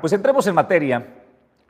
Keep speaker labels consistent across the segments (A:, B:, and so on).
A: Pues entremos en materia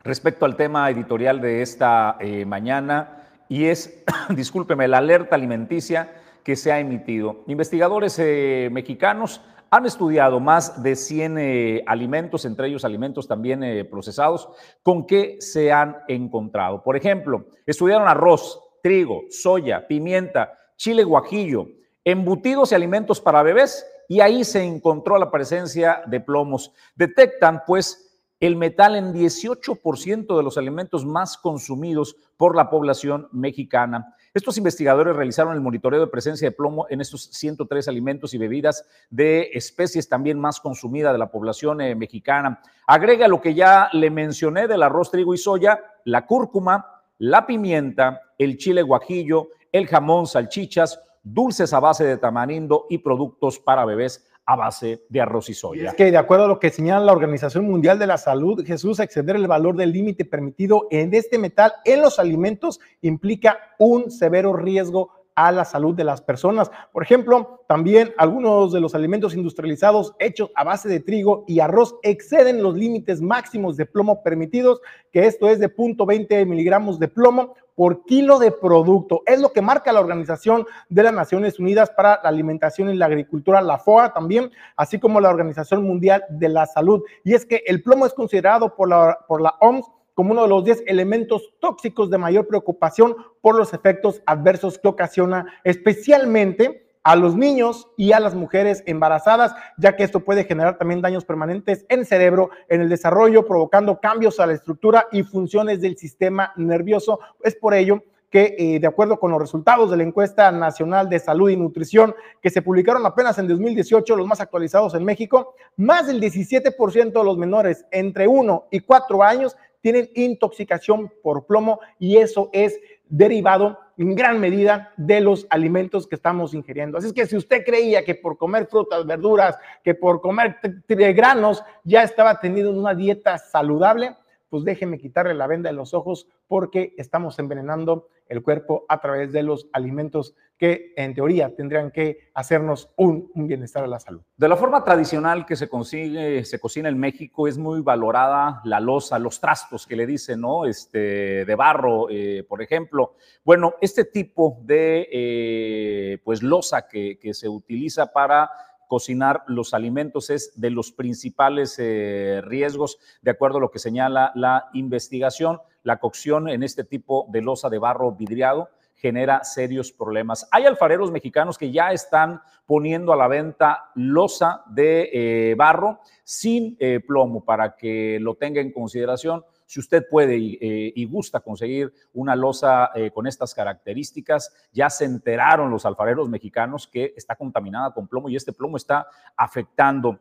A: respecto al tema editorial de esta eh, mañana y es, discúlpeme, la alerta alimenticia que se ha emitido. Investigadores eh, mexicanos han estudiado más de 100 eh, alimentos, entre ellos alimentos también procesados, con qué se han encontrado. Por ejemplo, estudiaron arroz, trigo, soya, pimienta, chile guajillo, embutidos y alimentos para bebés y ahí se encontró la presencia de plomos. Detectan pues el metal en 18% de los alimentos más consumidos por la población mexicana. Estos investigadores realizaron el monitoreo de presencia de plomo en estos 103 alimentos y bebidas de especies también más consumidas de la población eh, mexicana. Agrega lo que ya le mencioné del arroz, trigo y soya, la cúrcuma, la pimienta, el chile guajillo, el jamón, salchichas, dulces a base de tamarindo y productos para bebés a base de arroz y soya.
B: es que de acuerdo a lo que señala la Organización Mundial de la Salud, Jesús, exceder el valor del límite permitido en este metal en los alimentos implica un severo riesgo a la salud de las personas. Por ejemplo, también algunos de los alimentos industrializados hechos a base de trigo y arroz exceden los límites máximos de plomo permitidos, que esto es de 0.20 miligramos de plomo por kilo de producto. Es lo que marca la Organización de las Naciones Unidas para la Alimentación y la Agricultura, la FOA también, así como la Organización Mundial de la Salud. Y es que el plomo es considerado por la, por la OMS como uno de los 10 elementos tóxicos de mayor preocupación por los efectos adversos que ocasiona especialmente a los niños y a las mujeres embarazadas, ya que esto puede generar también daños permanentes en cerebro, en el desarrollo, provocando cambios a la estructura y funciones del sistema nervioso. Es por ello que, eh, de acuerdo con los resultados de la encuesta nacional de salud y nutrición que se publicaron apenas en 2018, los más actualizados en México, más del 17% de los menores entre 1 y 4 años tienen intoxicación por plomo y eso es derivado en gran medida de los alimentos que estamos ingiriendo. Así es que si usted creía que por comer frutas, verduras, que por comer granos ya estaba teniendo una dieta saludable, pues déjeme quitarle la venda de los ojos porque estamos envenenando el cuerpo a través de los alimentos que en teoría tendrían que hacernos un, bienestar a la salud.
A: De la forma tradicional que se consigue, se cocina en México, es muy valorada la losa, los trastos que le dicen, ¿no? Este, de barro, eh, por ejemplo. Bueno, este tipo de, eh, pues, losa que, que se utiliza para cocinar los alimentos es de los principales eh, riesgos, de acuerdo a lo que señala la investigación. La cocción en este tipo de losa de barro vidriado genera serios problemas. Hay alfareros mexicanos que ya están poniendo a la venta losa de eh, barro sin eh, plomo para que lo tenga en consideración si usted puede eh, y, gusta conseguir una losa eh, con estas características, ya se enteraron los alfareros mexicanos que está contaminada con plomo y este plomo está afectando.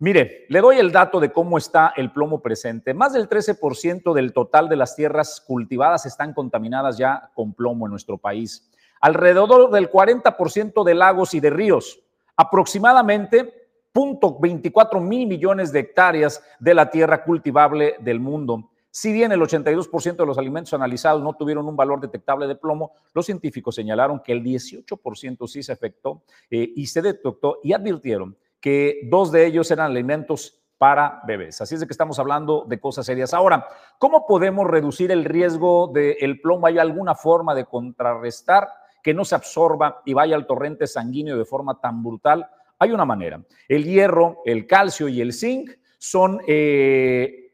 A: Mire, le doy el dato de cómo está el plomo presente. Más del 13% del total de las tierras cultivadas están contaminadas ya con plomo en nuestro país. Alrededor del 40% de lagos y de ríos. Aproximadamente 0.24 mil millones de hectáreas de la tierra cultivable del mundo. Si bien el 82% de los alimentos analizados no tuvieron un valor detectable de plomo, los científicos señalaron que el 18% sí se afectó eh, y se detectó y advirtieron que dos de ellos eran alimentos para bebés. Así es de que estamos hablando de cosas serias. Ahora, ¿cómo podemos reducir el riesgo del plomo? ¿Hay alguna forma de contrarrestar que no se absorba y vaya al torrente sanguíneo de forma tan brutal? Hay una manera. El hierro, el calcio y el zinc son... Eh,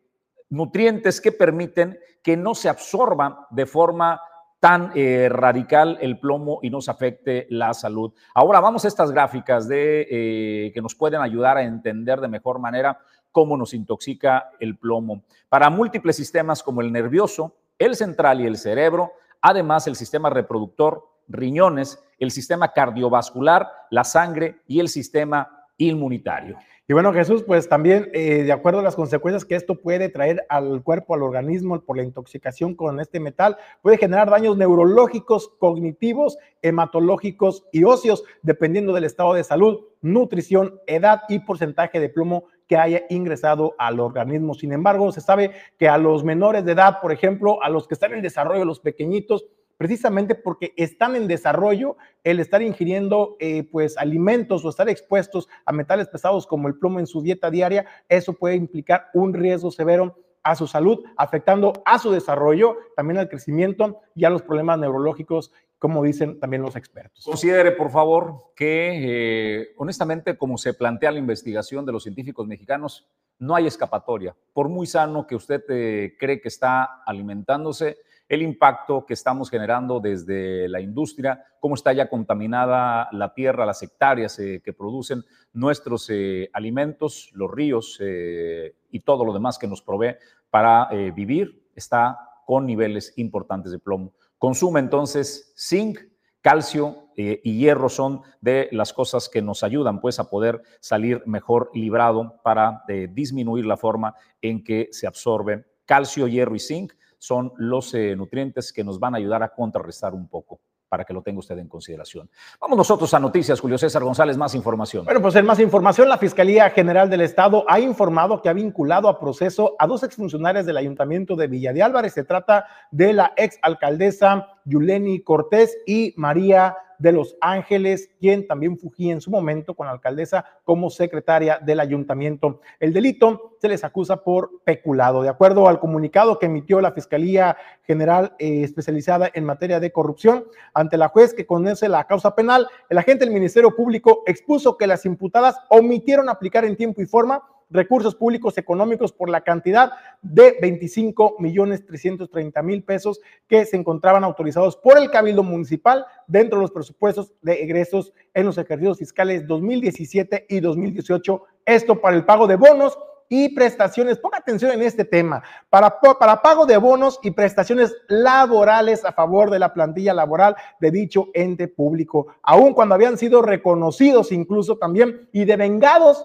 A: nutrientes que permiten que no se absorba de forma tan eh, radical el plomo y nos afecte la salud. Ahora vamos a estas gráficas de, eh, que nos pueden ayudar a entender de mejor manera cómo nos intoxica el plomo. Para múltiples sistemas como el nervioso, el central y el cerebro, además el sistema reproductor, riñones, el sistema cardiovascular, la sangre y el sistema inmunitario.
B: Y bueno, Jesús, pues también eh, de acuerdo a las consecuencias que esto puede traer al cuerpo, al organismo por la intoxicación con este metal, puede generar daños neurológicos, cognitivos, hematológicos y óseos, dependiendo del estado de salud, nutrición, edad y porcentaje de plomo que haya ingresado al organismo. Sin embargo, se sabe que a los menores de edad, por ejemplo, a los que están en desarrollo, los pequeñitos, precisamente porque están en desarrollo el estar ingiriendo eh, pues alimentos o estar expuestos a metales pesados como el plomo en su dieta diaria, eso puede implicar un riesgo severo a su salud, afectando a su desarrollo, también al crecimiento y a los problemas neurológicos, como dicen también los expertos.
A: Considere, por favor, que eh, honestamente, como se plantea la investigación de los científicos mexicanos, no hay escapatoria. Por muy sano que usted eh, cree que está alimentándose, el impacto que estamos generando desde la industria, cómo está ya contaminada la tierra, las hectáreas eh, que producen nuestros eh, alimentos, los ríos y todo lo demás que nos provee para vivir, está con niveles importantes de plomo. Consume entonces zinc, calcio eh, y hierro son de las cosas que nos ayudan pues a poder salir mejor librado para eh, disminuir la forma en que se absorbe calcio, hierro y zinc. Son los eh, nutrientes que nos van a ayudar a contrarrestar un poco para que lo tenga usted en consideración. Vamos nosotros a noticias, Julio César González, más información.
B: Bueno, pues en más información, la Fiscalía General del Estado ha informado que ha vinculado a proceso a dos exfuncionarios del Ayuntamiento de Villa de Álvarez. Se trata de la ex alcaldesa Yuleni Cortés y María de Los Ángeles, quien también fugía en su momento con la alcaldesa como secretaria del ayuntamiento. El delito se les acusa por peculado. De acuerdo al comunicado que emitió la Fiscalía General eh, especializada en materia de corrupción ante la juez que conoce la causa penal, el agente del Ministerio Público expuso que las imputadas omitieron aplicar en tiempo y forma recursos públicos económicos por la cantidad de 25 millones 330 mil pesos que se encontraban autorizados por el Cabildo Municipal dentro de los presupuestos de egresos en los ejercicios fiscales 2017 y 2018. Esto para el pago de bonos y prestaciones. Ponga atención en este tema. Para, para pago de bonos y prestaciones laborales a favor de la plantilla laboral de dicho ente público, aun cuando habían sido reconocidos incluso también y devengados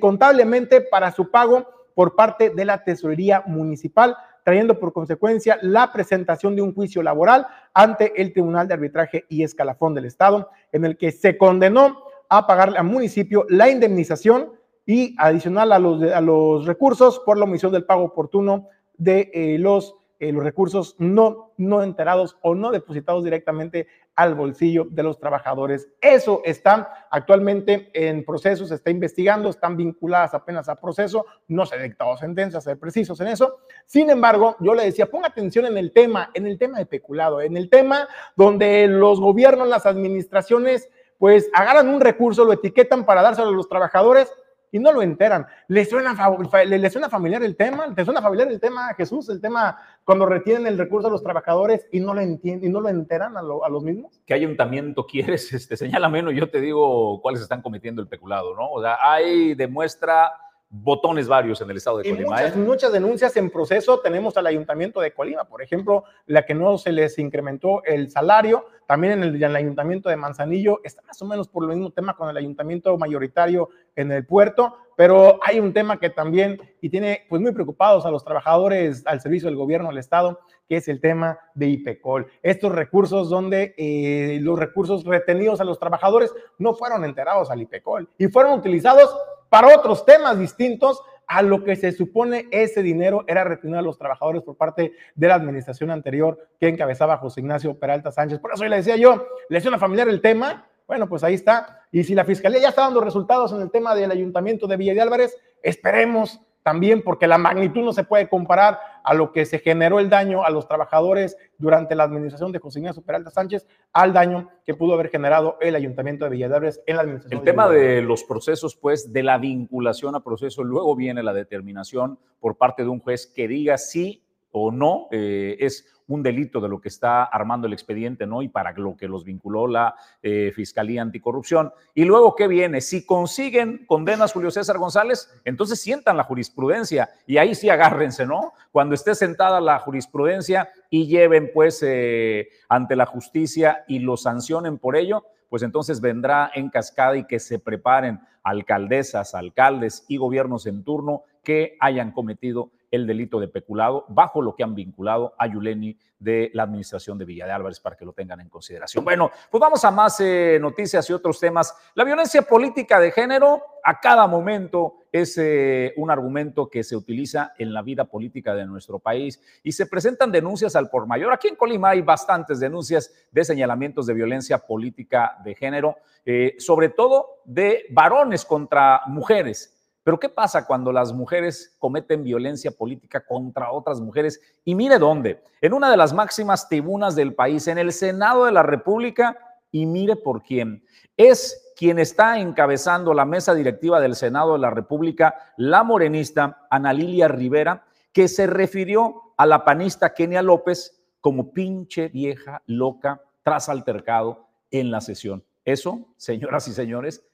B: contablemente para su pago por parte de la Tesorería Municipal, trayendo por consecuencia la presentación de un juicio laboral ante el Tribunal de Arbitraje y Escalafón del Estado, en el que se condenó a pagarle al municipio la indemnización y adicional a los, los recursos por la omisión del pago oportuno de eh, los eh, los recursos no, no enterados o no depositados directamente al bolsillo de los trabajadores. Eso está actualmente en proceso, se está investigando, están vinculadas apenas a proceso, no se ha dictado sentencia, ser precisos en eso. Sin embargo, yo le decía, ponga atención en el tema, en el tema de peculado, en el tema donde los gobiernos, las administraciones, pues agarran un recurso, lo etiquetan para dárselo a los trabajadores y no lo enteran. ¿Le suena, le, suena familiar el tema? ¿Te suena familiar el tema, Jesús? El tema cuando retienen el recurso a los trabajadores y no lo entienden y no lo enteran a, los mismos.
A: ¿Qué ayuntamiento quieres? Este, señala menos, yo te digo cuáles están cometiendo el peculado, ¿no? O sea, hay demuestra botones varios en el estado de Colima.
B: Muchas, ¿eh? muchas, denuncias en proceso tenemos al ayuntamiento de Colima, por ejemplo, la que no se les incrementó el salario, también en el, en el, ayuntamiento de Manzanillo, está más o menos por el mismo tema con el ayuntamiento mayoritario en el puerto, pero hay un tema que también y tiene pues muy preocupados a los trabajadores al servicio del gobierno del estado, que es el tema de IPECOL. Estos recursos donde eh, los recursos retenidos a los trabajadores no fueron enterados al IPECOL y fueron utilizados para otros temas distintos a lo que se supone ese dinero era retenido a los trabajadores por parte de la administración anterior que encabezaba José Ignacio Peralta Sánchez. Por eso le decía yo, lesión familiar el tema, bueno, pues ahí está. Y si la fiscalía ya está dando resultados en el tema del ayuntamiento de Villa de Álvarez, esperemos también, porque la magnitud no se puede comparar a lo que se generó el daño a los trabajadores durante la administración de José Ignacio Peralta Sánchez, al daño que pudo haber generado el ayuntamiento de Villadabres en la administración.
A: El tema de los procesos, pues, de la vinculación a proceso, luego viene la determinación por parte de un juez que diga sí o no eh, es un delito de lo que está armando el expediente, ¿no? Y para lo que los vinculó la eh, Fiscalía Anticorrupción. Y luego, ¿qué viene? Si consiguen condenas Julio César González, entonces sientan la jurisprudencia y ahí sí agárrense, ¿no? Cuando esté sentada la jurisprudencia y lleven, pues, eh, ante la justicia y lo sancionen por ello, pues entonces vendrá en cascada y que se preparen alcaldesas, alcaldes y gobiernos en turno que hayan cometido el delito de peculado bajo lo que han vinculado a Yuleni de la administración de Villa de Álvarez para que lo tengan en consideración. Bueno, pues vamos a más eh, noticias y otros temas. La violencia política de género a cada momento es eh, un argumento que se utiliza en la vida política de nuestro país y se presentan denuncias al por mayor. Aquí en Colima hay bastantes denuncias de señalamientos de violencia política de género, eh, sobre todo de varones contra mujeres. Pero ¿qué pasa cuando las mujeres cometen violencia política contra otras mujeres? Y mire dónde, en una de las máximas tribunas del país, en el Senado de la República, y mire por quién. Es quien está encabezando la mesa directiva del Senado de la República, la morenista Ana Lilia Rivera, que se refirió a la panista Kenia López como pinche vieja loca tras altercado en la sesión. Eso, señoras y señores,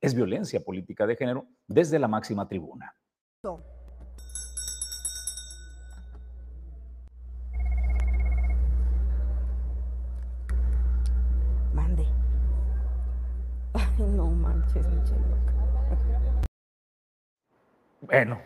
A: es violencia política de género desde la máxima tribuna. no manches, Bueno,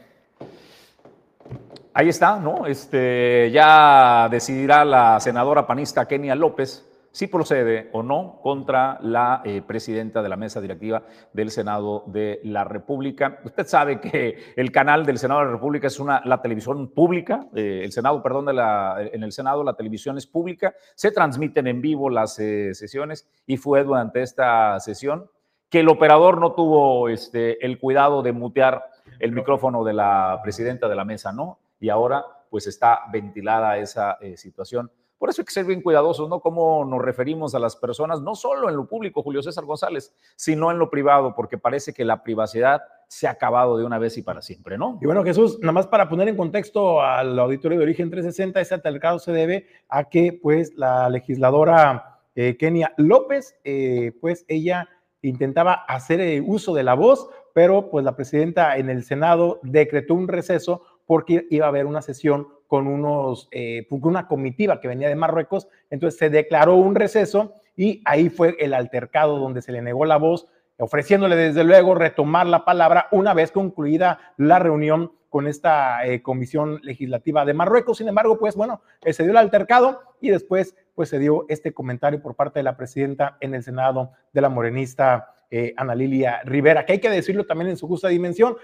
A: ahí está, ¿no? Este, ya decidirá la senadora panista Kenia López si procede o no contra la eh, presidenta de la mesa directiva del Senado de la República. Usted sabe que el canal del Senado de la República es una, la televisión pública, eh, el Senado, perdón, en el Senado la televisión es pública, se transmiten en vivo las eh, sesiones y fue durante esta sesión que el operador no tuvo este, el cuidado de mutear el micrófono de la presidenta de la mesa, ¿no? Y ahora pues está ventilada esa situación por eso hay que ser bien cuidadosos, ¿no? Cómo nos referimos a las personas, no solo en lo público, Julio César González, sino en lo privado, porque parece que la privacidad se ha acabado de una vez y para siempre, ¿no?
B: Y bueno, Jesús, nada más para poner en contexto al auditorio de Origen 360, ese altercado se debe a que, pues, la legisladora eh, Kenia López, eh, pues, ella intentaba hacer eh, uso de la voz, pero pues la presidenta en el Senado decretó un receso porque iba a haber una sesión con unos, eh, una comitiva que venía de Marruecos, entonces se declaró un receso y ahí fue el altercado donde se le negó la voz, ofreciéndole desde luego retomar la palabra una vez concluida la reunión con esta eh, comisión legislativa de Marruecos. Sin embargo, pues bueno, eh, se dio el altercado y después pues se dio este comentario por parte de la presidenta en el Senado de la morenista Ana Lilia Rivera, que hay que decirlo también en su justa dimensión,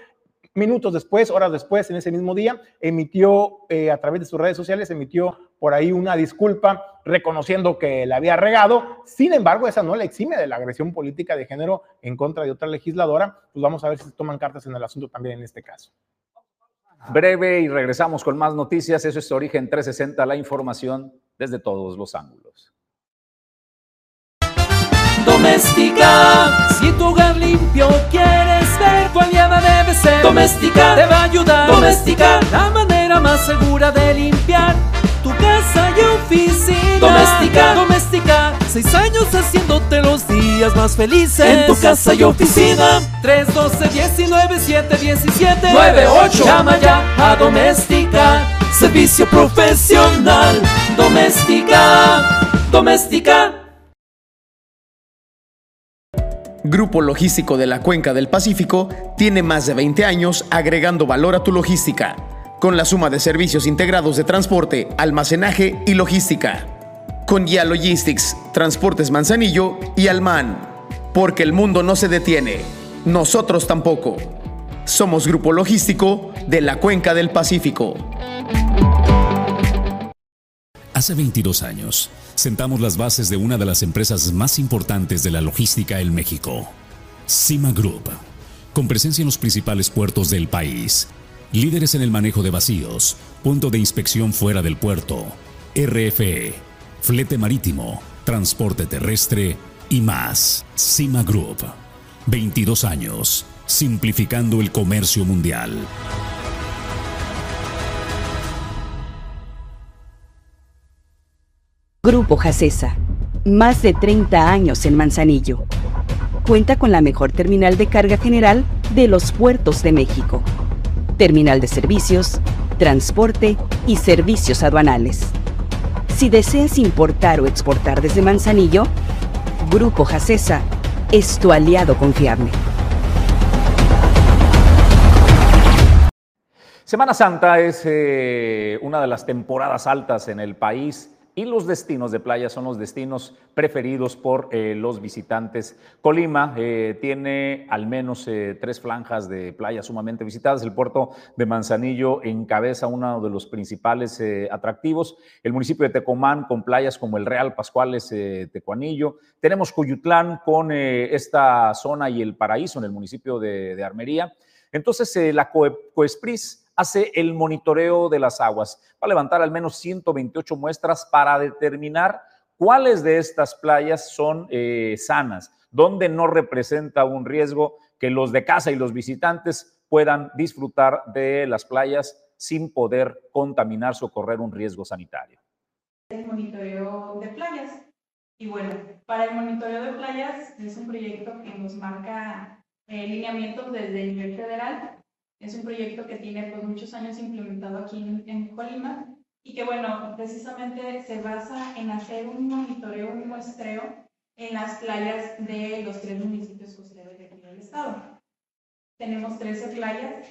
B: minutos después, horas después, en ese mismo día, emitió eh, a través de sus redes sociales, emitió por ahí una disculpa reconociendo que la había regado. Sin embargo, esa no la exime de la agresión política de género en contra de otra legisladora. Pues vamos a ver si se toman cartas en el asunto también en este caso.
A: Breve y regresamos con más noticias. Eso es Origen 360, la información desde todos los ángulos.
C: Doméstica, si tu hogar limpio quieres ver, tu aliada debe ser. Doméstica, te va a ayudar. Doméstica, la manera más segura de limpiar tu casa y oficina. Doméstica, doméstica, seis años haciéndote los días más felices. En tu casa y oficina. 312 19 7 17 98 Llama ya a Doméstica. Servicio profesional. Doméstica, doméstica.
D: Grupo Logístico de la Cuenca del Pacífico tiene más de 20 años agregando valor a tu logística, con la suma de servicios integrados de transporte, almacenaje y logística. Con Ya Logistics, Transportes Manzanillo y Alman. Porque el mundo no se detiene, nosotros tampoco. Somos Grupo Logístico de la Cuenca del Pacífico.
E: Hace 22 años, sentamos las bases de una de las empresas más importantes de la logística en México, Cima Group, con presencia en los principales puertos del país, líderes en el manejo de vacíos, punto de inspección fuera del puerto, RFE, flete marítimo, transporte terrestre y más. Cima Group, 22 años, simplificando el comercio mundial.
F: Grupo Jacesa, más de 30 años en Manzanillo. Cuenta con la mejor terminal de carga general de los puertos de México. Terminal de servicios, transporte y servicios aduanales. Si deseas importar o exportar desde Manzanillo, Grupo Jacesa es tu aliado confiable.
A: Semana Santa es eh, una de las temporadas altas en el país y los destinos de playa son los destinos preferidos por eh, los visitantes. Colima eh, tiene al menos eh, tres franjas de playa sumamente visitadas. El puerto de Manzanillo encabeza uno de los principales atractivos. El municipio de Tecomán con playas como el Real Pascuales Tecuanillo. Tenemos Cuyutlán con esta zona y el Paraíso en el municipio de, Armería. Entonces, la Coespris hace el monitoreo de las aguas. Va a levantar al menos 128 muestras para determinar cuáles de estas playas son eh, sanas, dónde no representa un riesgo que los de casa y los visitantes puedan disfrutar de las playas sin poder contaminarse o correr un riesgo sanitario.
G: El monitoreo de playas. Y bueno, para el monitoreo de playas es un proyecto que nos marca eh, lineamientos desde el nivel federal es un proyecto que tiene pues, muchos años implementado aquí en, Colima y que, bueno, precisamente se basa en hacer un monitoreo, un muestreo en las playas de los tres municipios costeros de del estado. Tenemos 13 playas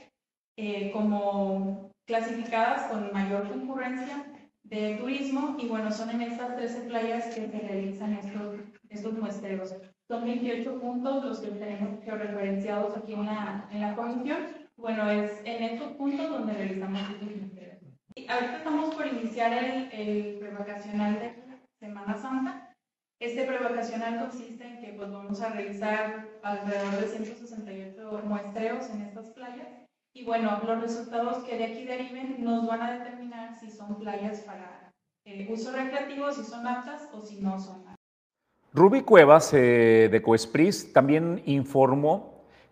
G: eh, como clasificadas con mayor concurrencia de turismo y bueno, son en estas 13 playas que se realizan estos, estos muestreos. Son 28 puntos los que tenemos georreferenciados aquí en la, en la comisión bueno, es en estos puntos donde realizamos estos Y ahorita estamos por iniciar el, el prevacacional de Semana Santa. Este prevacacional consiste en que pues, vamos a realizar alrededor de 168 muestreos en estas playas. Y bueno, los resultados que de aquí deriven nos van a determinar si son playas para eh, uso recreativo, si son aptas o si no son aptas.
A: Rubí Cuevas eh, de Coespris también informó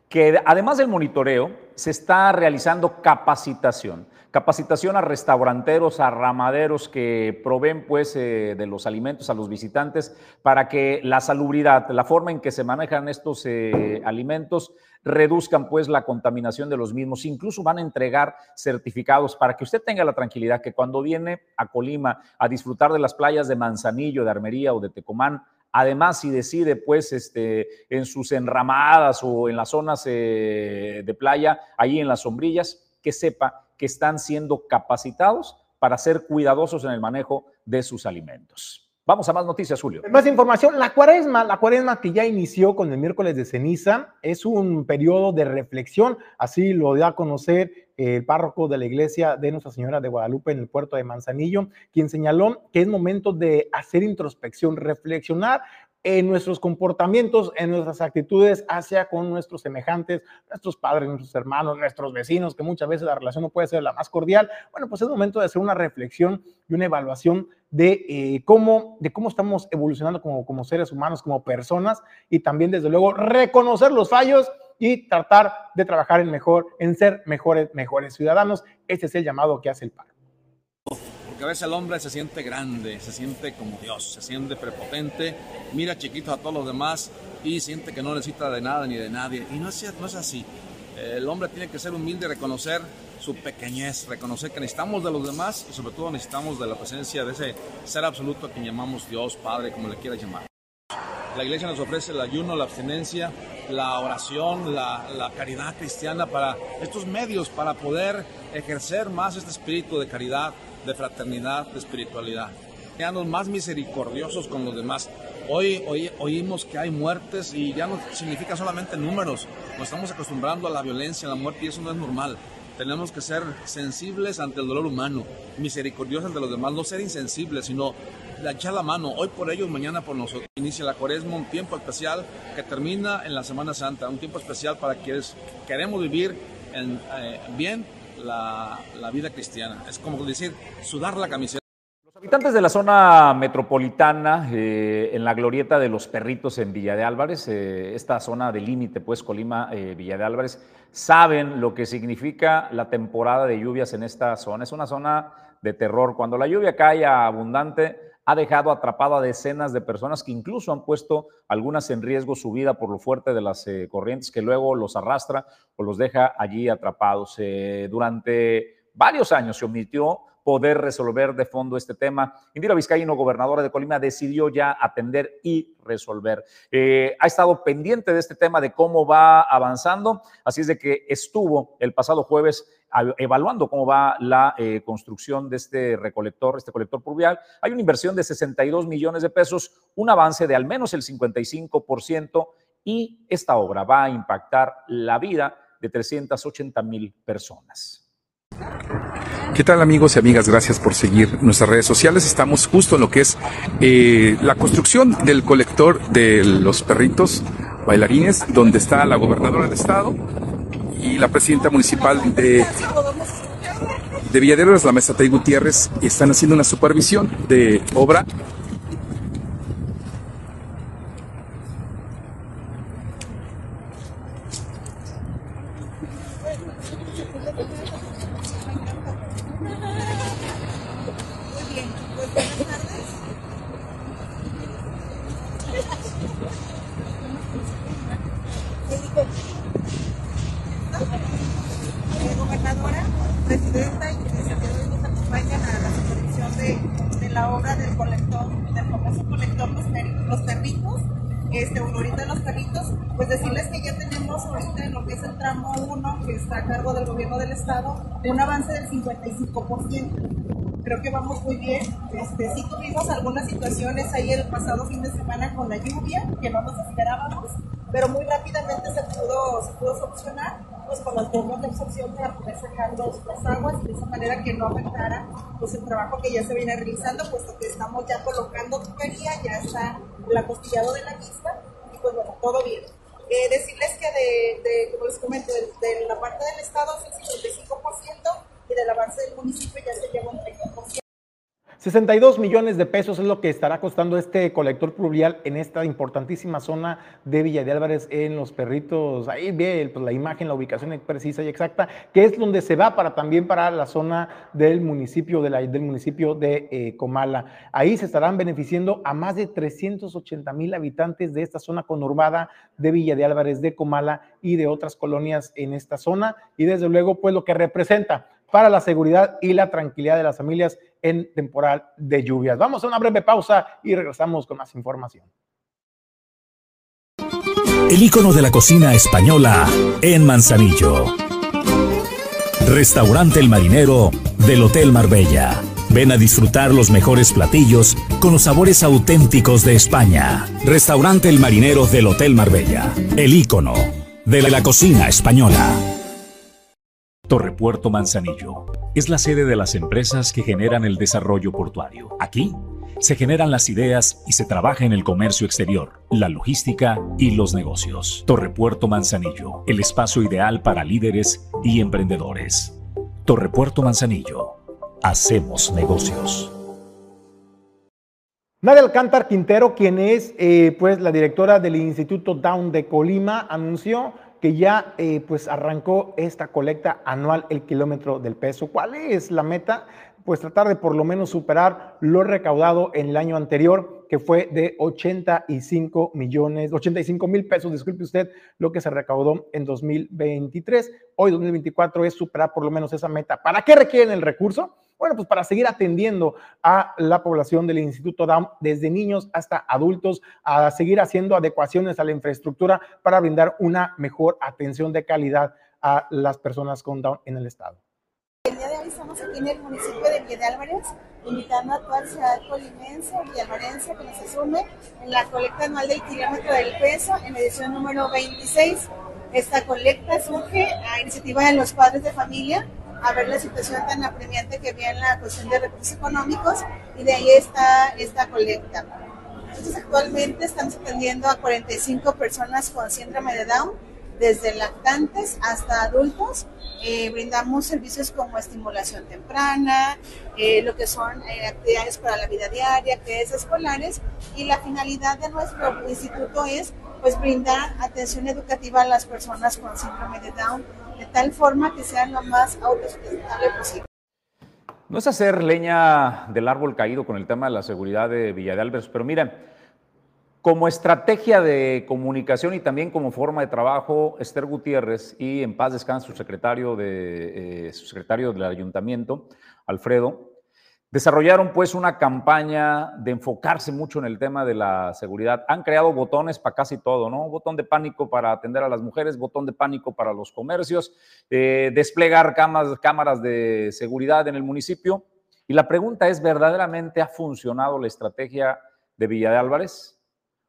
A: que además del monitoreo, se está realizando capacitación. Capacitación a restauranteros, a ramaderos que proveen pues eh, de los alimentos a los visitantes para que la salubridad, la forma en que se manejan estos eh, alimentos reduzcan pues la contaminación de los mismos. Incluso van a entregar certificados para que usted tenga la tranquilidad que cuando viene a Colima a disfrutar de las playas de Manzanillo, de Armería o de Tecomán, Además, si decide, pues, este, en sus enramadas o en las zonas eh, de playa, ahí en las sombrillas, que sepa que están siendo capacitados para ser cuidadosos en el manejo de sus alimentos. Vamos a más noticias, Julio.
B: Más información. La cuaresma, la cuaresma que ya inició con el miércoles de ceniza, es un periodo de reflexión. Así lo dio a conocer el párroco de la iglesia de Nuestra Señora de Guadalupe en el puerto de Manzanillo, quien señaló que es momento de hacer introspección, reflexionar en nuestros comportamientos, en nuestras actitudes hacia con nuestros semejantes, nuestros padres, nuestros hermanos, nuestros vecinos, que muchas veces la relación no puede ser la más cordial. Bueno, pues es momento de hacer una reflexión y una evaluación de, eh, cómo, de cómo estamos evolucionando como, como seres humanos, como personas, y también, desde luego, reconocer los fallos y tratar de trabajar en mejor, en ser mejores, mejores ciudadanos. Ese es el llamado que hace el paro.
H: Porque a veces el hombre se siente grande, se siente como Dios, se siente prepotente, mira chiquito a todos los demás y siente que no necesita de nada ni de nadie. Y no es, no es así. El hombre tiene que ser humilde reconocer su pequeñez, reconocer que necesitamos de los demás y sobre todo necesitamos de la presencia de ese ser absoluto a quien llamamos Dios, Padre, como le quieras llamar. La iglesia nos ofrece el ayuno, la abstinencia, la oración, la, la, caridad cristiana para estos medios, para poder ejercer más este espíritu de caridad, de fraternidad, de espiritualidad. Seamos más misericordiosos con los demás. Hoy, hoy oímos que hay muertes y ya no significa solamente números. Nos estamos acostumbrando a la violencia, a la muerte y eso no es normal. Tenemos que ser sensibles ante el dolor humano, misericordiosos ante los demás, no ser insensibles, sino echar la mano, hoy por ellos, mañana por nosotros. Inicia la cuaresma, un tiempo especial que termina en la Semana Santa, un tiempo especial para quienes queremos vivir en, eh, bien la, vida cristiana. Es como decir, sudar la camiseta.
A: Los habitantes de la zona metropolitana, eh, en la glorieta de los perritos en Villa de Álvarez, eh, esta zona de límite, pues Colima, eh, Villa de Álvarez, saben lo que significa la temporada de lluvias en esta zona. Es una zona de terror. Cuando la lluvia cae abundante, ha dejado atrapado a decenas de personas que incluso han puesto algunas en riesgo su vida por lo fuerte de las eh, corrientes que luego los arrastra o los deja allí atrapados. Eh, durante varios años se omitió poder resolver de fondo este tema. Indira Vizcaíno, gobernadora de Colima, decidió ya atender y resolver. Eh, ha estado pendiente de este tema, de cómo va avanzando, así es de que estuvo el pasado jueves evaluando cómo va la eh, construcción de este recolector, este colector pluvial. Hay una inversión de 62 millones de pesos, un avance de al menos el 55% y esta obra va a impactar la vida de 380 mil personas.
I: ¿Qué tal amigos y amigas? Gracias por seguir nuestras redes sociales. Estamos justo en lo que es eh, la construcción del colector de los perritos bailarines, donde está la gobernadora del estado y la presidenta municipal de, de Villaderos, la mesa Tay Gutiérrez, están haciendo una supervisión de obra
J: gobernadora, presidenta y vicepresidente nos acompañan a la supervisión de, de, la obra del colector, del famoso colector Los, los Perritos, este, ahorita de los perritos, pues decirles que ya tenemos ahorita en lo que es el tramo 1, que está a cargo del gobierno del estado, un avance del 55%. Creo que vamos muy bien. Este, sí tuvimos algunas situaciones ahí el pasado fin de semana con la lluvia, que no nos esperábamos, pero muy rápidamente se pudo, pues con las bombas de absorción para poder sacar los, las aguas de esa manera que no afectara pues el trabajo que ya se viene realizando, puesto que estamos ya colocando tubería, ya está el apostillado de la pista y pues bueno, todo bien. Eh, decirles que de, de, como les comento, de, de la parte del Estado es el 55% y del avance del municipio ya se lleva un 30%.
B: 62 millones de pesos es lo que estará costando este colector pluvial en esta importantísima zona de Villa de Álvarez en Los Perritos. Ahí ve pues, la imagen, la ubicación precisa y exacta, que es donde se va para también para la zona del municipio de, la, del municipio de eh, Comala. Ahí se estarán beneficiando a más de 380 mil habitantes de esta zona conurbada de Villa de Álvarez, de Comala y de otras colonias en esta zona. Y desde luego, pues lo que representa para la seguridad y la tranquilidad de las familias en temporal de lluvias. Vamos a una breve pausa y regresamos con más información.
E: El icono de la cocina española en Manzanillo. Restaurante El Marinero del Hotel Marbella. Ven a disfrutar los mejores platillos con los sabores auténticos de España. Restaurante El Marinero del Hotel Marbella. El icono de la cocina española. Torrepuerto Manzanillo es la sede de las empresas que generan el desarrollo portuario. Aquí se generan las ideas y se trabaja en el comercio exterior, la logística y los negocios. Torrepuerto Manzanillo, el espacio ideal para líderes y emprendedores. Torrepuerto Manzanillo, hacemos negocios.
B: Nadia Alcántar Quintero, quien es eh, pues, la directora del Instituto Down de Colima, anunció que ya eh, pues arrancó esta colecta anual el kilómetro del peso. ¿Cuál es la meta? Pues tratar de por lo menos superar lo recaudado en el año anterior, que fue de 85 millones, 85 mil pesos, disculpe usted, lo que se recaudó en 2023. Hoy 2024 es superar por lo menos esa meta. ¿Para qué requieren el recurso? Bueno, pues para seguir atendiendo a la población del Instituto Down, desde niños hasta adultos, a seguir haciendo adecuaciones a la infraestructura para brindar una mejor atención de calidad a las personas con Down en el estado.
J: El día de hoy estamos aquí en el municipio de Villa de Álvarez, invitando a toda la ciudad colimense, villalvarense que nos asume en la colecta anual del kilómetro del peso en edición número 26. Esta colecta surge a iniciativa de los padres de familia a ver la situación tan apremiante que había en la cuestión de recursos económicos y de ahí está esta colecta. Entonces actualmente estamos atendiendo a 45 personas con síndrome de Down, desde lactantes hasta adultos. Eh, brindamos servicios como estimulación temprana, eh, lo que son eh, actividades para la vida diaria, actividades escolares y la finalidad de nuestro instituto es pues brindar atención educativa a las personas con síndrome de Down de tal forma que sea lo más autosustentable posible.
A: No es hacer leña del árbol caído con el tema de la seguridad de Villa de Álvarez, pero miren, como estrategia de comunicación y también como forma de trabajo, Esther Gutiérrez y en paz descanse su secretario, de, eh, secretario del ayuntamiento, Alfredo, Desarrollaron pues una campaña de enfocarse mucho en el tema de la seguridad. Han creado botones para casi todo, ¿no? Botón de pánico para atender a las mujeres, botón de pánico para los comercios, eh, desplegar cámaras, cámaras de seguridad en el municipio. Y la pregunta es, ¿verdaderamente ha funcionado la estrategia de Villa de Álvarez?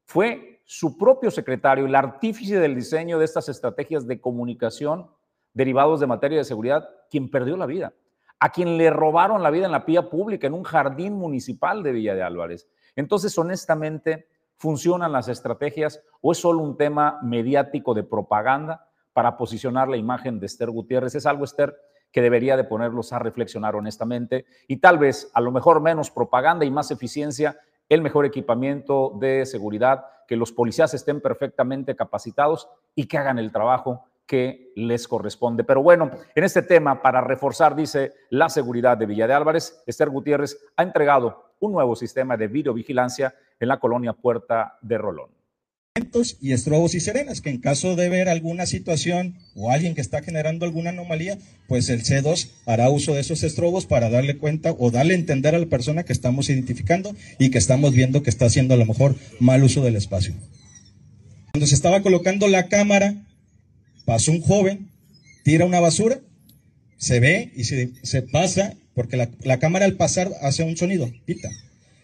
A: Fue su propio secretario, el artífice del diseño de estas estrategias de comunicación derivados de materia de seguridad, quien perdió la vida a quien le robaron la vida en la vía pública, en un jardín municipal de Villa de Álvarez. Entonces, honestamente, ¿funcionan las estrategias o es solo un tema mediático de propaganda para posicionar la imagen de Esther Gutiérrez? Es algo, Esther, que debería de ponerlos a reflexionar honestamente y tal vez, a lo mejor, menos propaganda y más eficiencia, el mejor equipamiento de seguridad, que los policías estén perfectamente capacitados y que hagan el trabajo que les corresponde. Pero bueno, en este tema, para reforzar, dice, la seguridad de Villa de Álvarez, Esther Gutiérrez ha entregado un nuevo sistema de videovigilancia en la colonia Puerta de Rolón
K: y estrobos y serenas, que en caso de ver alguna situación o alguien que está generando alguna anomalía, pues el C2 hará uso de esos estrobos para darle cuenta o darle entender a la persona que estamos identificando y que estamos viendo que está haciendo a lo mejor mal uso del espacio. Cuando se estaba colocando la cámara pasó un joven, tira una basura, se ve y se, pasa, porque la, cámara al pasar hace un sonido, pita.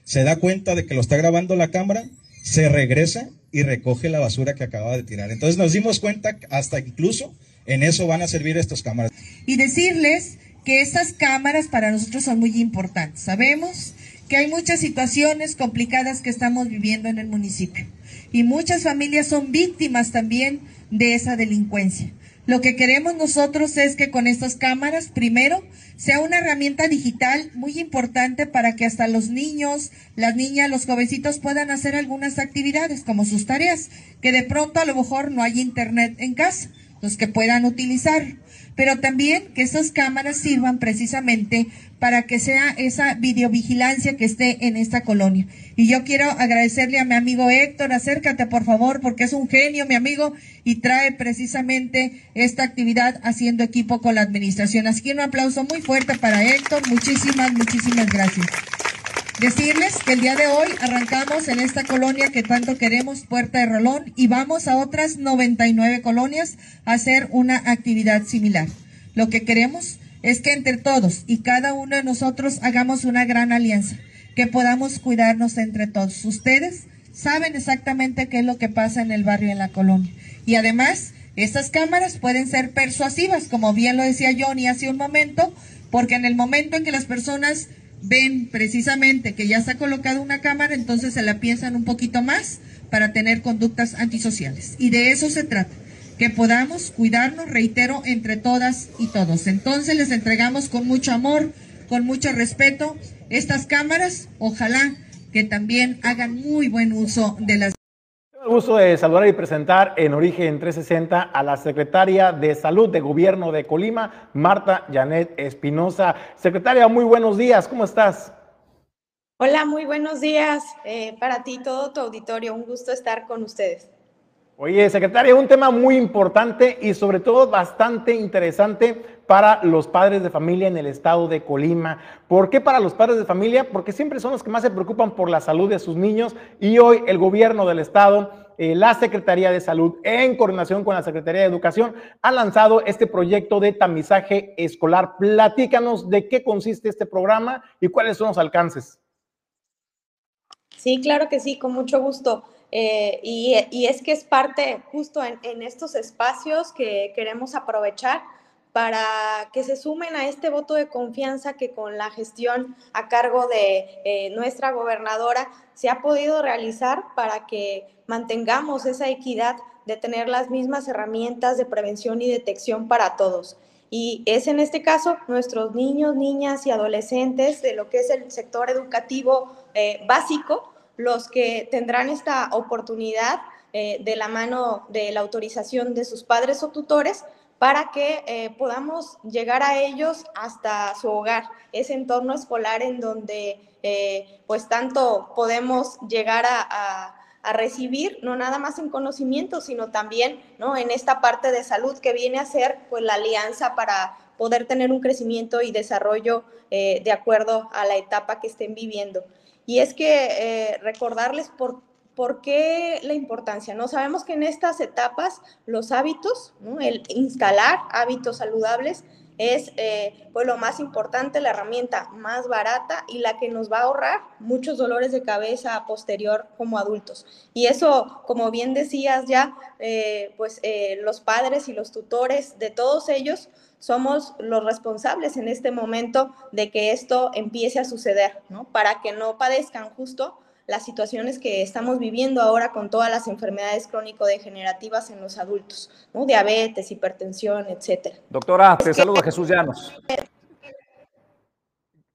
K: Se da cuenta de que lo está grabando la cámara, se regresa y recoge la basura que acaba de tirar. Entonces nos dimos cuenta, hasta incluso en eso van a servir estas cámaras.
L: Y decirles que estas cámaras para nosotros son muy importantes. Sabemos que hay muchas situaciones complicadas que estamos viviendo en el municipio y muchas familias son víctimas también de esa delincuencia. Lo que queremos nosotros es que con estas cámaras, primero, sea una herramienta digital muy importante para que hasta los niños, las niñas, los jovencitos puedan hacer algunas actividades como sus tareas, que de pronto a lo mejor no hay internet en casa, que puedan utilizar pero también que esas cámaras sirvan precisamente para que sea esa videovigilancia que esté en esta colonia. Y yo quiero agradecerle a mi amigo Héctor, acércate por favor, porque es un genio mi amigo y trae precisamente esta actividad haciendo equipo con la administración. Así que un aplauso muy fuerte para Héctor, muchísimas, muchísimas gracias. Decirles que el día de hoy arrancamos en esta colonia que tanto queremos, Puerta de Rolón, y vamos a otras 99 colonias a hacer una actividad similar. Lo que queremos es que entre todos y cada uno de nosotros hagamos una gran alianza, que podamos cuidarnos entre todos. Ustedes saben exactamente qué es lo que pasa en el barrio, en la colonia. Y además, estas cámaras pueden ser persuasivas, como bien lo decía Johnny hace un momento, porque en el momento en que las personas ven precisamente que ya se ha colocado una cámara, entonces se la piensan un poquito más para tener conductas antisociales. Y de eso se trata, que podamos cuidarnos, reitero, entre todas y todos. Entonces les entregamos con mucho amor, con mucho respeto estas cámaras, ojalá que también hagan muy buen uso de las
B: el gusto de saludar y presentar en Origen 360 a la secretaria de Salud de Gobierno de Colima, Marta Janet Espinosa. Secretaria, muy buenos días, ¿cómo estás?
M: Hola, muy buenos días eh, para ti, todo tu auditorio. Un gusto estar con ustedes.
B: Oye, secretaria, un tema muy importante y sobre todo bastante interesante para los padres de familia en el estado de Colima. ¿Por qué para los padres de familia? Porque siempre son los que más se preocupan por la salud de sus niños y hoy el gobierno del estado, eh, la Secretaría de Salud, en coordinación con la Secretaría de Educación, ha lanzado este proyecto de tamizaje escolar. Platícanos de qué consiste este programa y cuáles son los alcances.
M: Sí, claro que sí, con mucho gusto. Eh, y, es que es parte justo en, estos espacios que queremos aprovechar para que se sumen a este voto de confianza que con la gestión a cargo de eh, nuestra gobernadora se ha podido realizar para que mantengamos esa equidad de tener las mismas herramientas de prevención y detección para todos. Y es en este caso nuestros niños, niñas y adolescentes de lo que es el sector educativo eh, básico, los que tendrán esta oportunidad eh, de la mano de la autorización de sus padres o tutores para que eh, podamos llegar a ellos hasta su hogar, ese entorno escolar en donde eh, pues tanto podemos llegar a, recibir, no nada más en conocimiento, sino también ¿no? en esta parte de salud que viene a ser pues la alianza para poder tener un crecimiento y desarrollo de acuerdo a la etapa que estén viviendo. Y es que eh, recordarles por, por qué la importancia, ¿no? Sabemos que en estas etapas los hábitos, el instalar hábitos saludables, es eh, pues lo más importante, la herramienta más barata y la que nos va a ahorrar muchos dolores de cabeza posterior como adultos. Y eso, como bien decías ya, eh, pues eh, los padres y los tutores de todos ellos somos los responsables en este momento de que esto empiece a suceder, ¿no? Para que no padezcan justo las situaciones que estamos viviendo ahora con todas las enfermedades crónico-degenerativas en los adultos, ¿no? diabetes, hipertensión, etcétera.
A: Doctora, te saludo Jesús Llanos.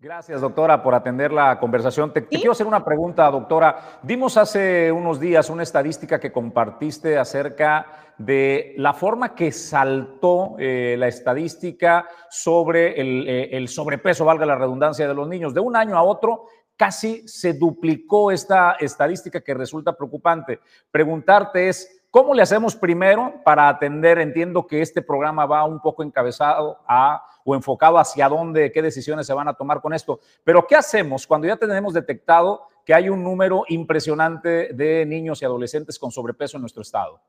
A: Gracias, doctora, por atender la conversación. Te, quiero hacer una pregunta, doctora. Vimos hace unos días una estadística que compartiste acerca de la forma que saltó eh, la estadística sobre el, eh, el sobrepeso, valga la redundancia, de los niños. De un año a otro, casi se duplicó esta estadística que resulta preocupante. Preguntarte es, ¿cómo le hacemos primero para atender? Entiendo que este programa va un poco encabezado a o enfocado hacia dónde, qué decisiones se van a tomar con esto. Pero ¿qué hacemos cuando ya tenemos detectado que hay un número impresionante de niños y adolescentes con sobrepeso en nuestro estado?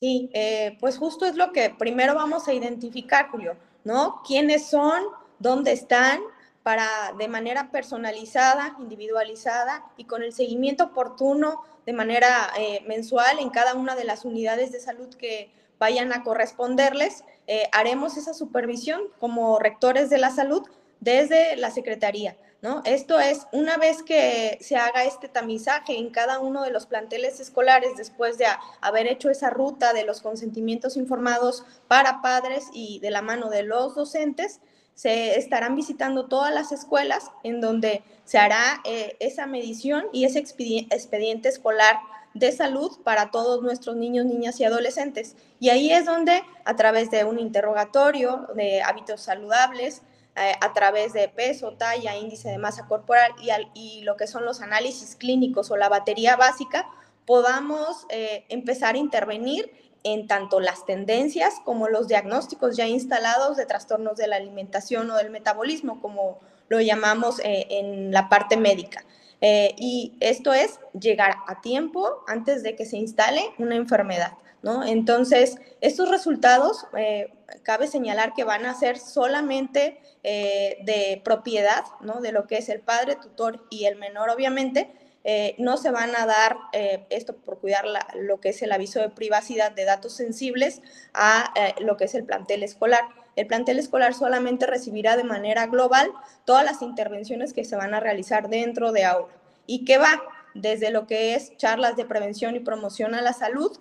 M: Sí, eh, pues justo es lo que primero vamos a identificar, Julio, ¿no? ¿Quiénes son? ¿Dónde están? para de manera personalizada, individualizada y con el seguimiento oportuno de manera eh, mensual en cada una de las unidades de salud que vayan a corresponderles, eh, haremos esa supervisión como rectores de la salud desde la Secretaría. ¿no? Esto es, una vez que se haga este tamizaje en cada uno de los planteles escolares, después de haber hecho esa ruta de los consentimientos informados para padres y de la mano de los docentes, se estarán visitando todas las escuelas en donde se hará eh, esa medición y ese expediente escolar de salud para todos nuestros niños, niñas y adolescentes. Y ahí es donde, a través de un interrogatorio de hábitos saludables, eh, a través de peso, talla, índice de masa corporal y, lo que son los análisis clínicos o la batería básica, podamos eh, empezar a intervenir en tanto las tendencias como los diagnósticos ya instalados de trastornos de la alimentación o del metabolismo, como lo llamamos eh, en la parte médica. Eh, y esto es llegar a tiempo antes de que se instale una enfermedad. ¿no? Entonces, estos resultados, eh, cabe señalar que van a ser solamente de propiedad ¿no? de lo que es el padre, tutor y el menor, obviamente, eh, no se van a dar, eh, esto por cuidar lo que es el aviso de privacidad de datos sensibles, a eh, lo que es el plantel escolar. El plantel escolar solamente recibirá de manera global todas las intervenciones que se van a realizar dentro de aula. ¿Y qué va? Desde lo que es charlas de prevención y promoción a la salud,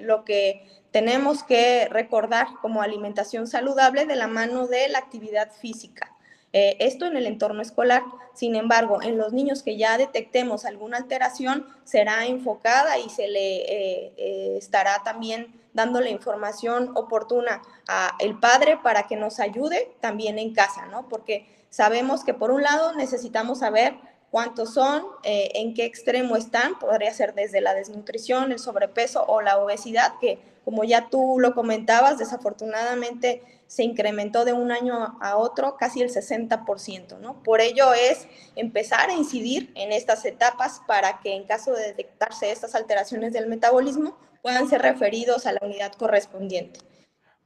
M: lo que tenemos que recordar como alimentación saludable de la mano de la actividad física. Eh, esto en el entorno escolar. Sin embargo, en los niños que ya detectemos alguna alteración, será enfocada y se le eh, eh, estará también dando la información oportuna al padre para que nos ayude también en casa, ¿no? Porque sabemos que por un lado necesitamos saber cuántos son, en qué extremo están, podría ser desde la desnutrición, el sobrepeso o la obesidad, que como ya tú lo comentabas, desafortunadamente se incrementó de un año a otro casi el 60%, ¿no? Por ello es empezar a incidir en estas etapas para que en caso de detectarse estas alteraciones del metabolismo puedan ser referidos a la unidad correspondiente.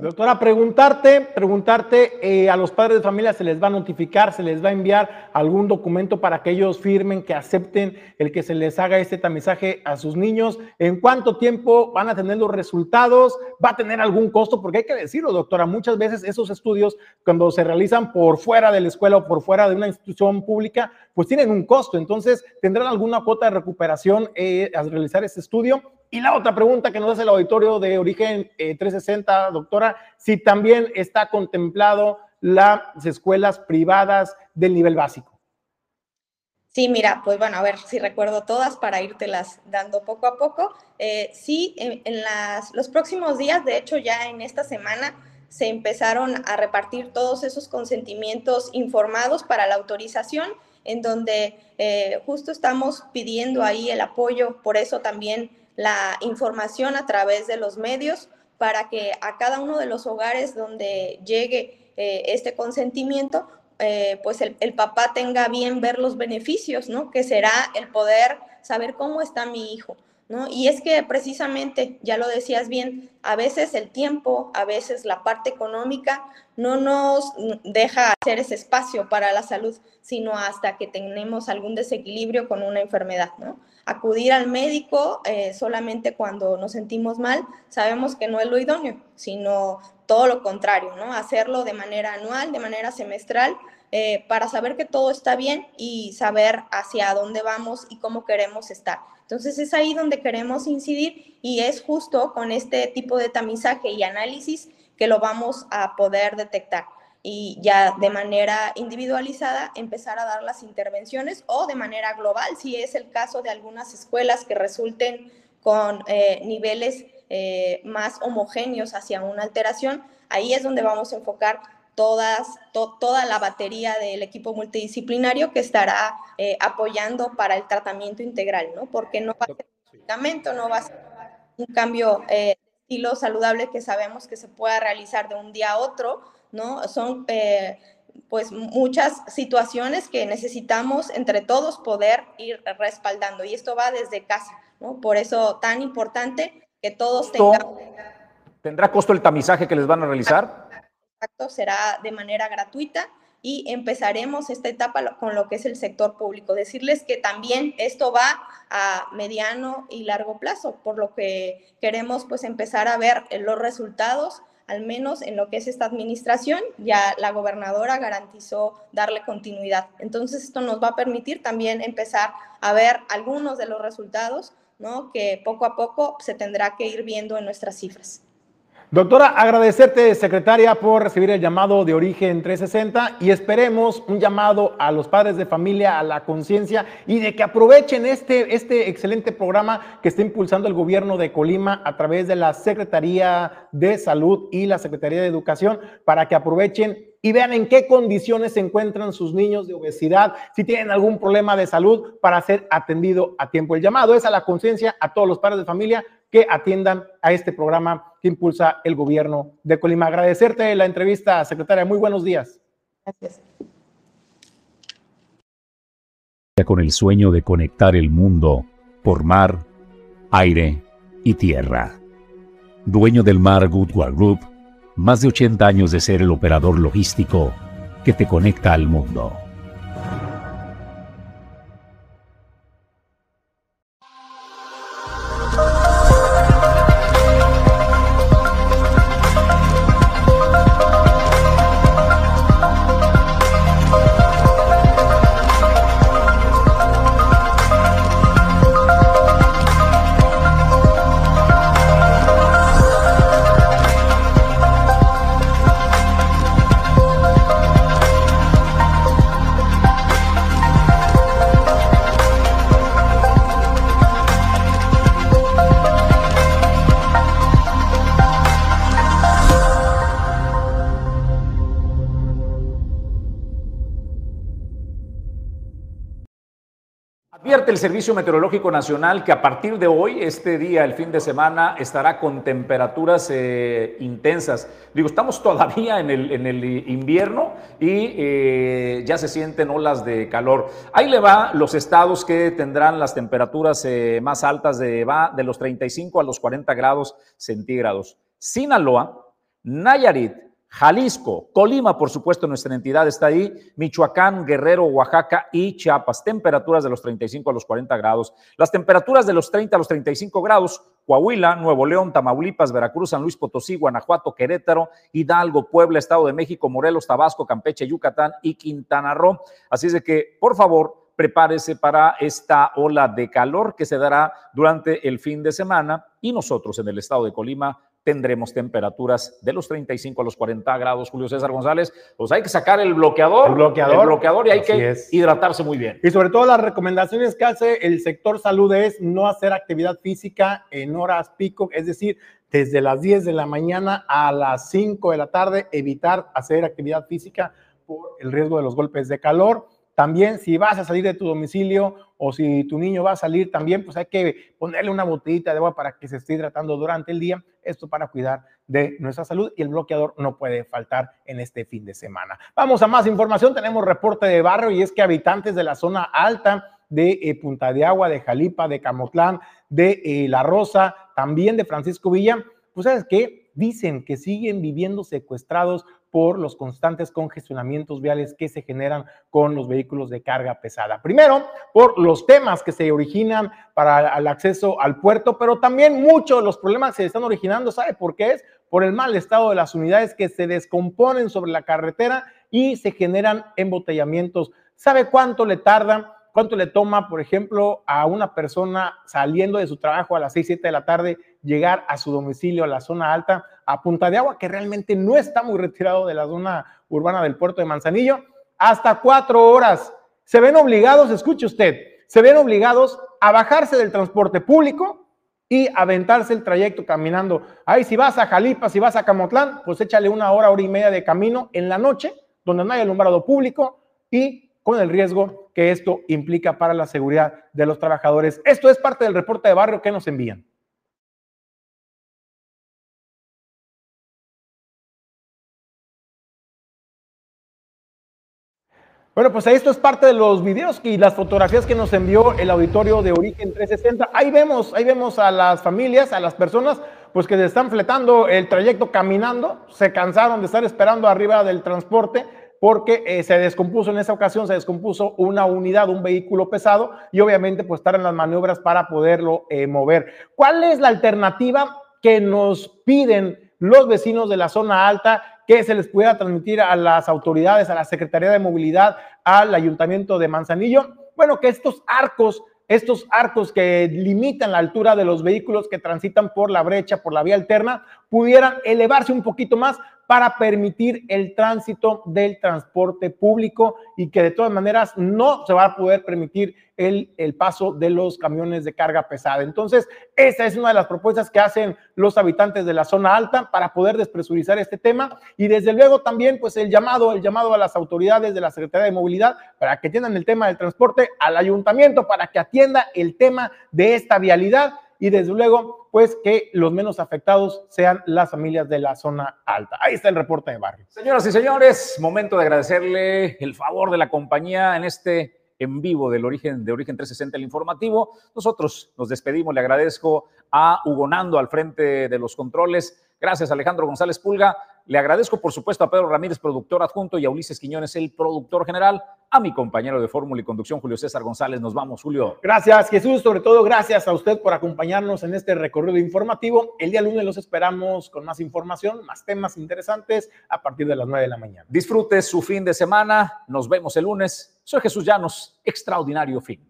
B: Doctora, preguntarte, preguntarte, eh, a los padres de familia se les va a notificar, se les va a enviar algún documento para que ellos firmen, que acepten el que se les haga este tamizaje a sus niños. ¿En cuánto tiempo van a tener los resultados? ¿Va a tener algún costo? Porque hay que decirlo, doctora, muchas veces esos estudios, cuando se realizan por fuera de la escuela o por fuera de una institución pública, pues tienen un costo. Entonces, ¿tendrán alguna cuota de recuperación eh, al realizar ese estudio? Y la otra pregunta que nos hace el auditorio de origen 360, eh, doctora, si también está contemplado las escuelas privadas del nivel básico.
M: Sí, mira, pues bueno, a ver si recuerdo todas para írtelas dando poco a poco. Eh, sí, en, las, los próximos días, de hecho ya en esta semana, se empezaron a repartir todos esos consentimientos informados para la autorización, en donde eh, justo estamos pidiendo ahí el apoyo, por eso también la información a través de los medios para que a cada uno de los hogares donde llegue eh, este consentimiento, eh, pues el, el, papá tenga bien ver los beneficios, ¿no? Que será el poder saber cómo está mi hijo, ¿no? Y es que precisamente, ya lo decías bien, a veces el tiempo, a veces la parte económica no nos deja hacer ese espacio para la salud, sino hasta que tenemos algún desequilibrio con una enfermedad, ¿no? Acudir al médico eh, solamente cuando nos sentimos mal, sabemos que no es lo idóneo, sino todo lo contrario, ¿no? Hacerlo de manera anual, de manera semestral, eh, para saber que todo está bien y saber hacia dónde vamos y cómo queremos estar. Entonces es ahí donde queremos incidir y es justo con este tipo de tamizaje y análisis que lo vamos a poder detectar y ya de manera individualizada empezar a dar las intervenciones o de manera global, si es el caso de algunas escuelas que resulten con eh, niveles eh, más homogéneos hacia una alteración, ahí es donde vamos a enfocar todas, toda la batería del equipo multidisciplinario que estará eh, apoyando para el tratamiento integral, ¿no? Porque no va a ser un medicamento, no va a ser un cambio eh, de estilo saludable que sabemos que se pueda realizar de un día a otro, ¿no? Son eh, pues muchas situaciones que necesitamos entre todos poder ir respaldando y esto va desde casa, ¿no? Por eso tan importante que todos tengan...
A: ¿Tendrá costo el tamizaje que les van a realizar?
M: Será de manera gratuita y empezaremos esta etapa con lo que es el sector público. Decirles que también esto va a mediano y largo plazo, por lo que queremos pues empezar a ver los resultados, al menos en lo que es esta administración, ya la gobernadora garantizó darle continuidad. Entonces esto nos va a permitir también empezar a ver algunos de los resultados, ¿no? que poco a poco se tendrá que ir viendo en nuestras cifras.
B: Doctora, agradecerte, secretaria, por recibir el llamado de Origen 360 y esperemos un llamado a los padres de familia, a la conciencia y de que aprovechen este, este excelente programa que está impulsando el gobierno de Colima a través de la Secretaría de Salud y la Secretaría de Educación para que aprovechen y vean en qué condiciones se encuentran sus niños de obesidad, si tienen algún problema de salud para ser atendido a tiempo. El llamado es a la conciencia a todos los padres de familia que atiendan a este programa que impulsa el gobierno de Colima. Agradecerte la entrevista, secretaria. Muy buenos días. Gracias.
E: Con el sueño de conectar el mundo por mar, aire y tierra. Dueño del Mar Goodward Group, más de 80 años de ser el operador logístico que te conecta al mundo.
A: El Servicio Meteorológico Nacional que a partir de hoy, este día, el fin de semana, estará con temperaturas eh, intensas. Digo, estamos todavía en el, invierno y eh, ya se sienten olas de calor. Ahí le va los estados que tendrán las temperaturas eh, más altas, de, va de los 35 a los 40 grados centígrados. Sinaloa, Nayarit, Jalisco, Colima, por supuesto, nuestra entidad está ahí, Michoacán, Guerrero, Oaxaca y Chiapas. Temperaturas de los 35 a los 40 grados. Las temperaturas de los 30 a los 35 grados, Coahuila, Nuevo León, Tamaulipas, Veracruz, San Luis Potosí, Guanajuato, Querétaro, Hidalgo, Puebla, Estado de México, Morelos, Tabasco, Campeche, Yucatán y Quintana Roo. Así es de que, por favor, prepárese para esta ola de calor que se dará durante el fin de semana y nosotros en el estado de Colima tendremos temperaturas de los 35 a los 40 grados, Julio César González. Pues hay que sacar el bloqueador,
B: el bloqueador,
A: bloqueador y hay que hidratarse muy bien.
B: Y sobre todo las recomendaciones que hace el sector salud es no hacer actividad física en horas pico, es decir, desde las 10 de la mañana a las 5 de la tarde, evitar hacer actividad física por el riesgo de los golpes de calor también si vas a salir de tu domicilio o si tu niño va a salir también, pues hay que ponerle una botellita de agua para que se esté hidratando durante el día. Esto para cuidar de nuestra salud y el bloqueador no puede faltar en este fin de semana. Vamos a más información. Tenemos reporte de barrio y es que habitantes de la zona alta de eh, Punta de Agua, de Jalipa, de Camotlán, de eh, La Rosa, también de Francisco Villa, pues sabes qué, dicen que siguen viviendo secuestrados por los constantes congestionamientos viales que se generan con los vehículos de carga pesada. Primero, por los temas que se originan para el acceso al puerto, pero también muchos de los problemas que se están originando, ¿sabe por qué es? Por el mal estado de las unidades que se descomponen sobre la carretera y se generan embotellamientos. ¿Sabe cuánto le tarda? ¿Cuánto le toma, por ejemplo, a una persona saliendo de su trabajo a las 6, 7 de la tarde llegar a su domicilio, a la zona alta, a Punta de Agua, que realmente no está muy retirado de la zona urbana del puerto de Manzanillo? Hasta cuatro horas. Se ven obligados, escuche usted, se ven obligados a bajarse del transporte público y aventarse el trayecto caminando. Ahí si vas a Jalipa, si vas a Camotlán, pues échale una hora, hora y media de camino en la noche, donde no hay alumbrado público y con el riesgo que esto implica para la seguridad de los trabajadores. Esto es parte del reporte de barrio que nos envían. Bueno, pues esto es parte de los videos y las fotografías que nos envió el auditorio de Origen 360. Ahí vemos, ahí vemos a las familias, a las personas, pues que están fletando el trayecto caminando, se cansaron de estar esperando arriba del transporte, porque eh, se descompuso en esa ocasión, se descompuso una unidad, un vehículo pesado y obviamente pues estar en las maniobras para poderlo eh, mover. ¿Cuál es la alternativa que nos piden los vecinos de la zona alta que se les pueda transmitir a las autoridades, a la Secretaría de Movilidad, al Ayuntamiento de Manzanillo? Bueno, que estos arcos estos arcos que limitan la altura de los vehículos que transitan por la brecha, por la vía alterna, pudieran elevarse un poquito más para permitir el tránsito del transporte público y que de todas maneras no se va a poder permitir el, el, paso de los camiones de carga pesada. Entonces, esa es una de las propuestas que hacen los habitantes de la zona alta para poder despresurizar este tema y desde luego también pues el llamado, el llamado a las autoridades de la Secretaría de Movilidad para que atiendan el tema del transporte, al ayuntamiento para que atienda el tema de esta vialidad y desde luego, pues que los menos afectados sean las familias de la zona alta. Ahí está el reporte de barrio.
A: Señoras y señores, momento de agradecerle el favor de la compañía en este en vivo del origen de Origen 360 el informativo. Nosotros nos despedimos, le agradezco a Hugo Nando al frente de los controles. Gracias Alejandro González Pulga. Le agradezco, por supuesto, a Pedro Ramírez, productor adjunto, y a Ulises Quiñones, el productor general, a mi compañero de fórmula y conducción, Julio César González. Nos vamos, Julio.
B: Gracias, Jesús. Sobre todo, gracias a usted por acompañarnos en este recorrido informativo. El día lunes los esperamos con más información, más temas interesantes a partir de las 9 de la mañana.
A: Disfrute su fin de semana. Nos vemos el lunes. Soy Jesús Llanos. Extraordinario fin.